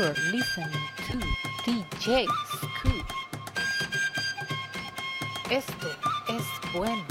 You're listening to DJ Scoop. Esto es bueno.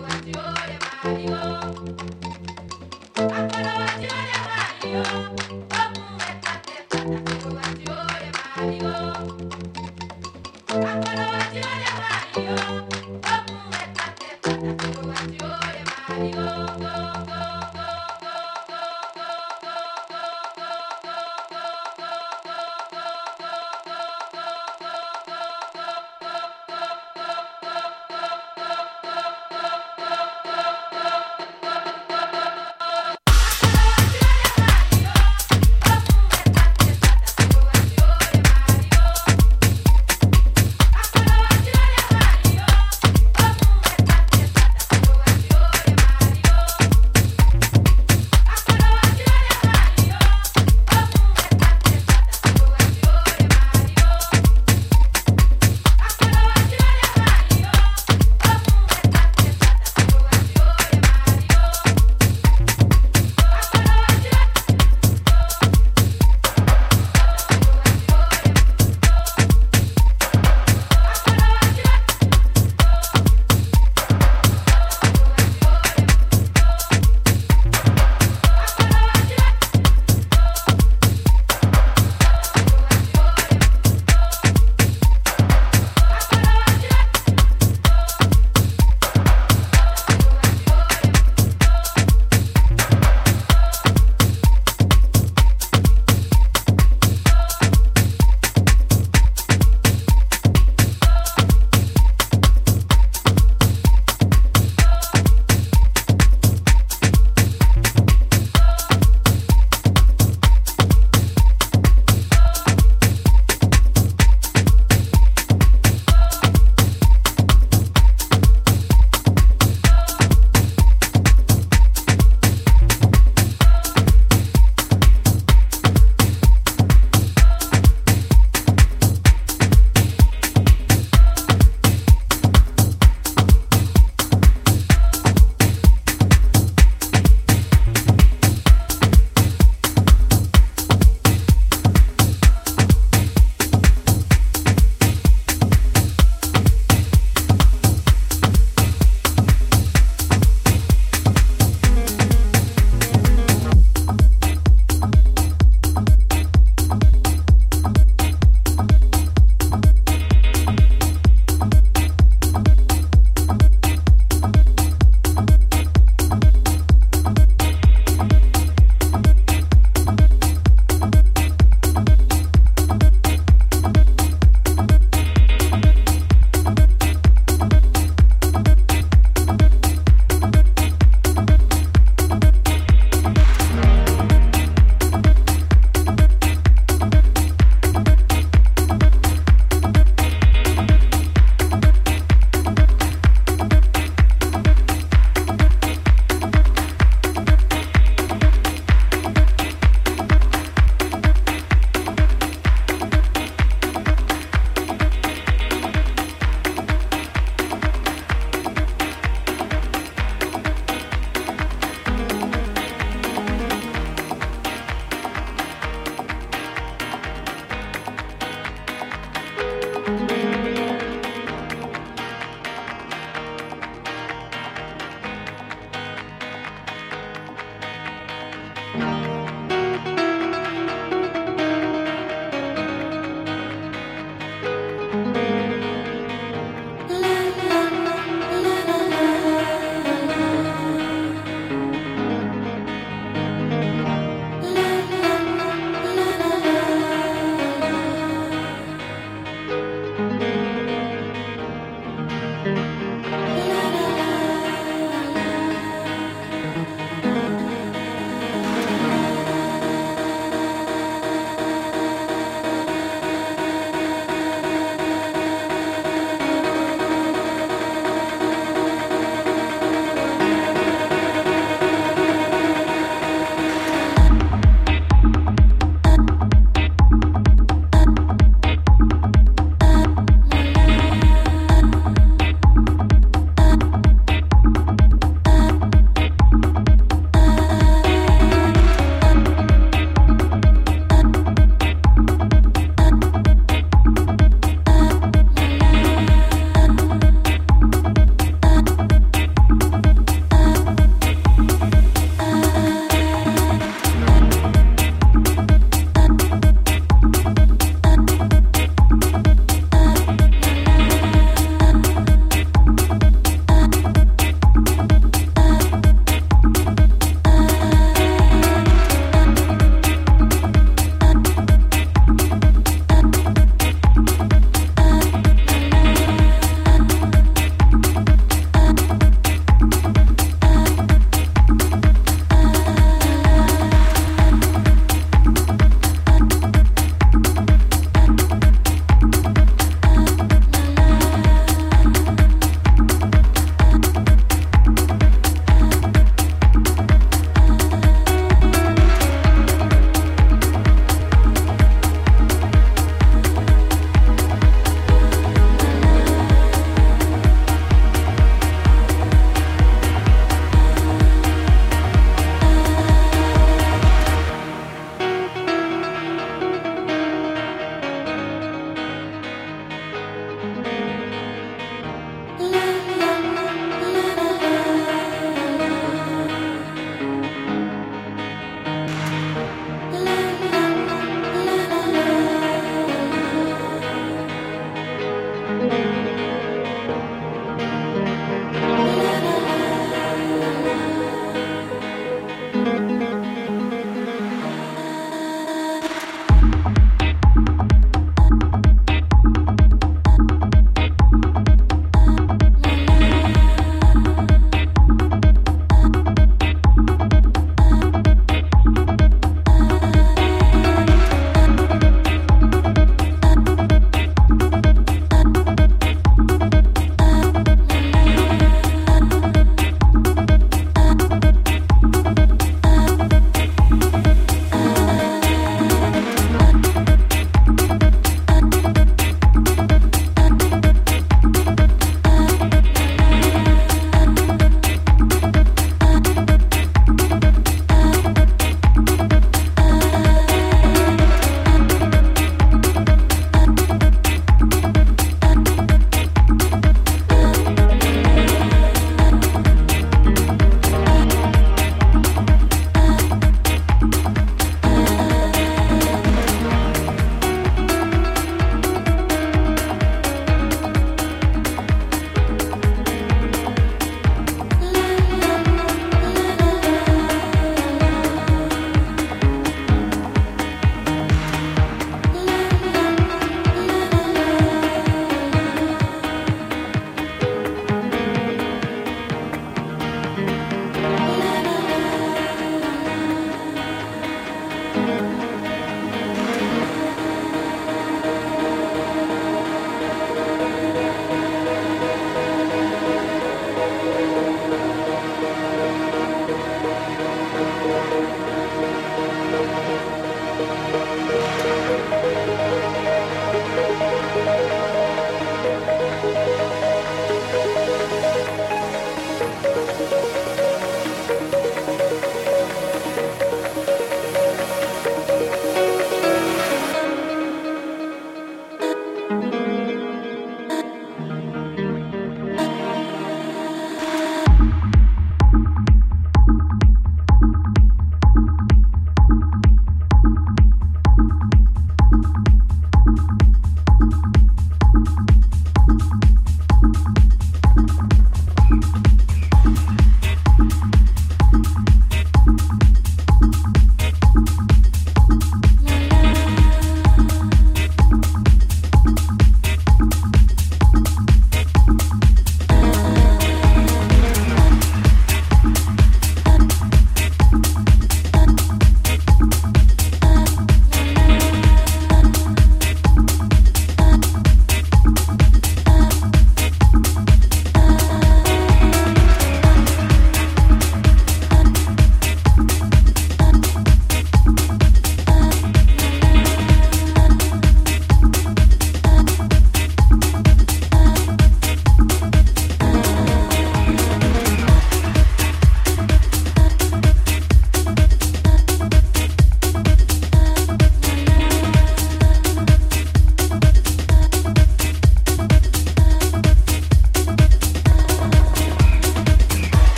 Mario, Mario.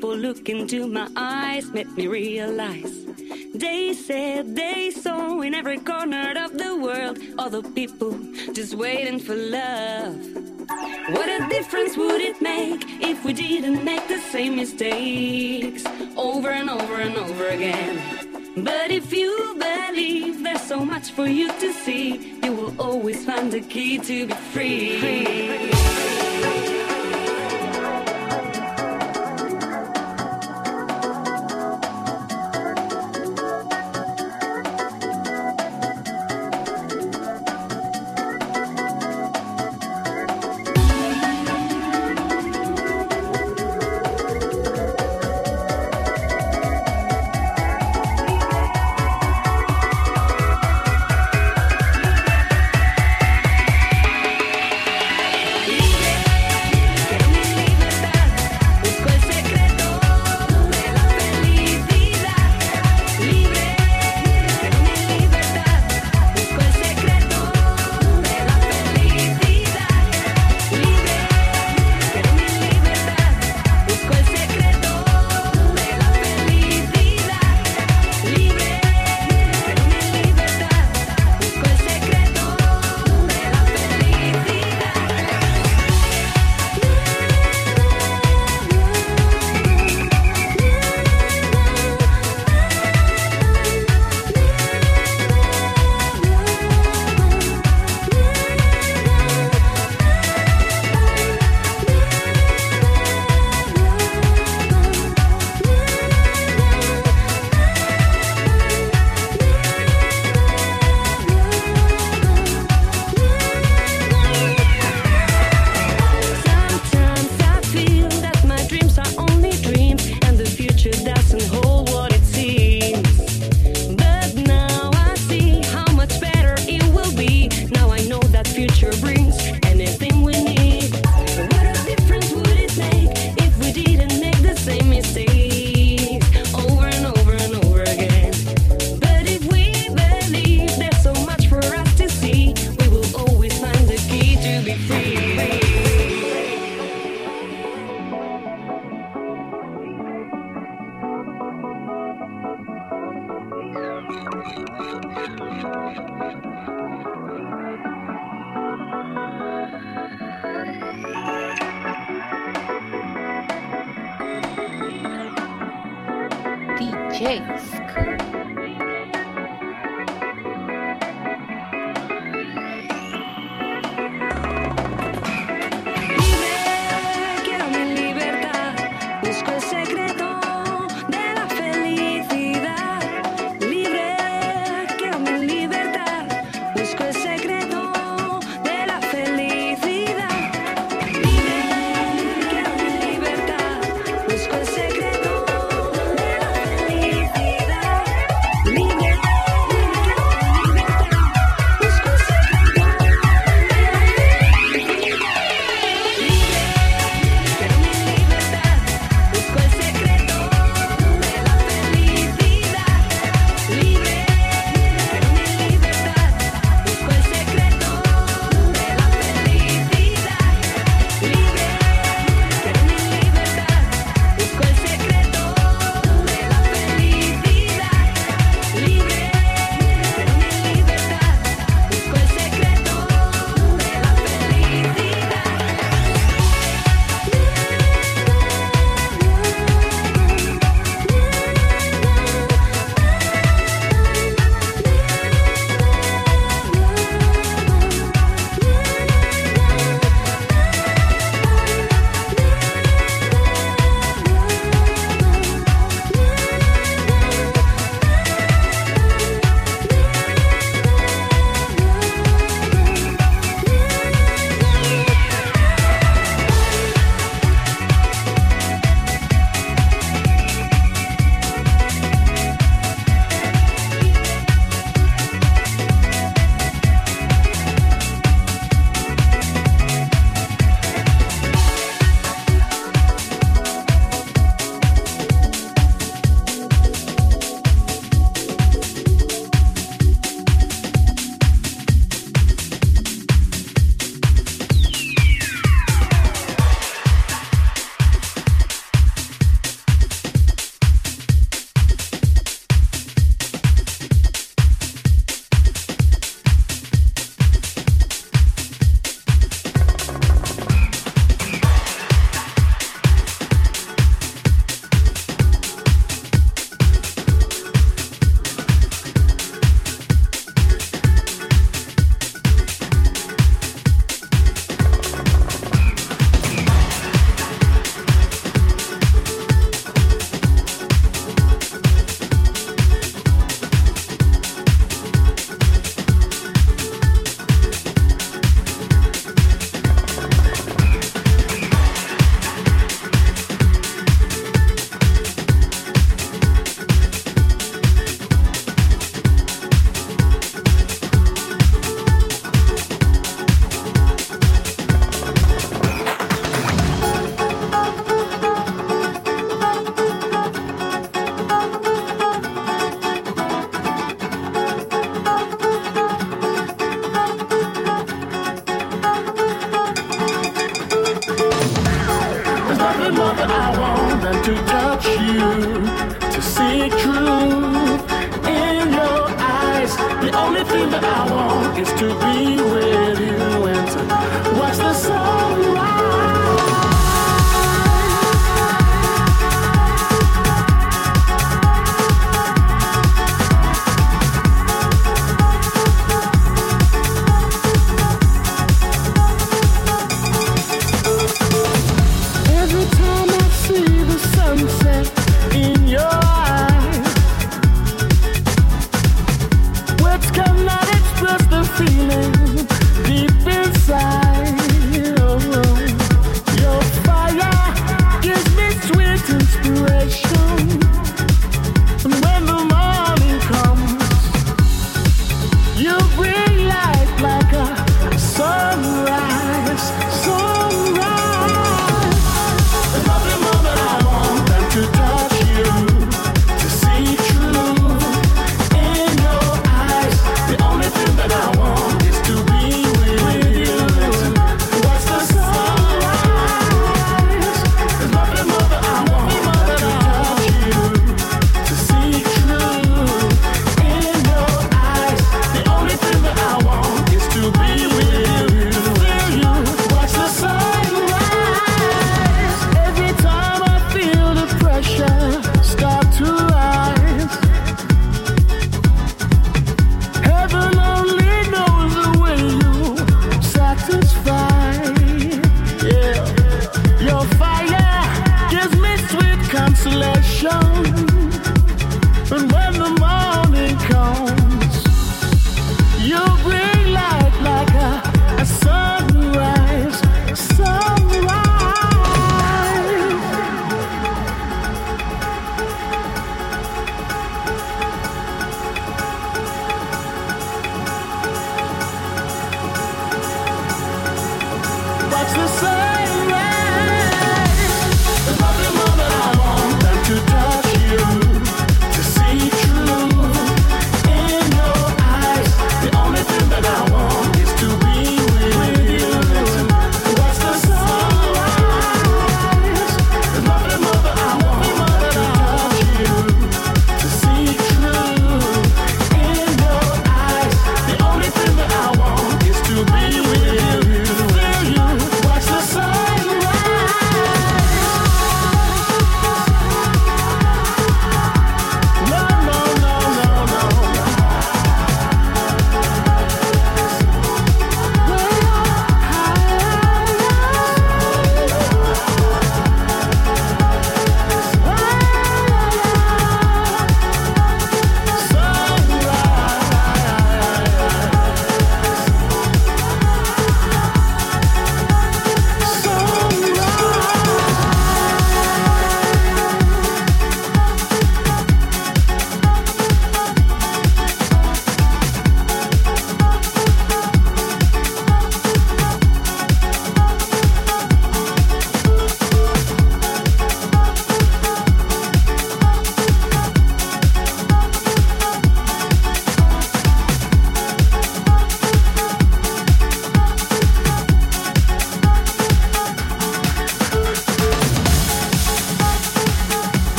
Look into my eyes made me realize they said they saw in every corner of the world other people just waiting for love. What a difference would it make if we didn't make the same mistakes over and over and over again? But if you believe there's so much for you to see, you will always find the key to be free.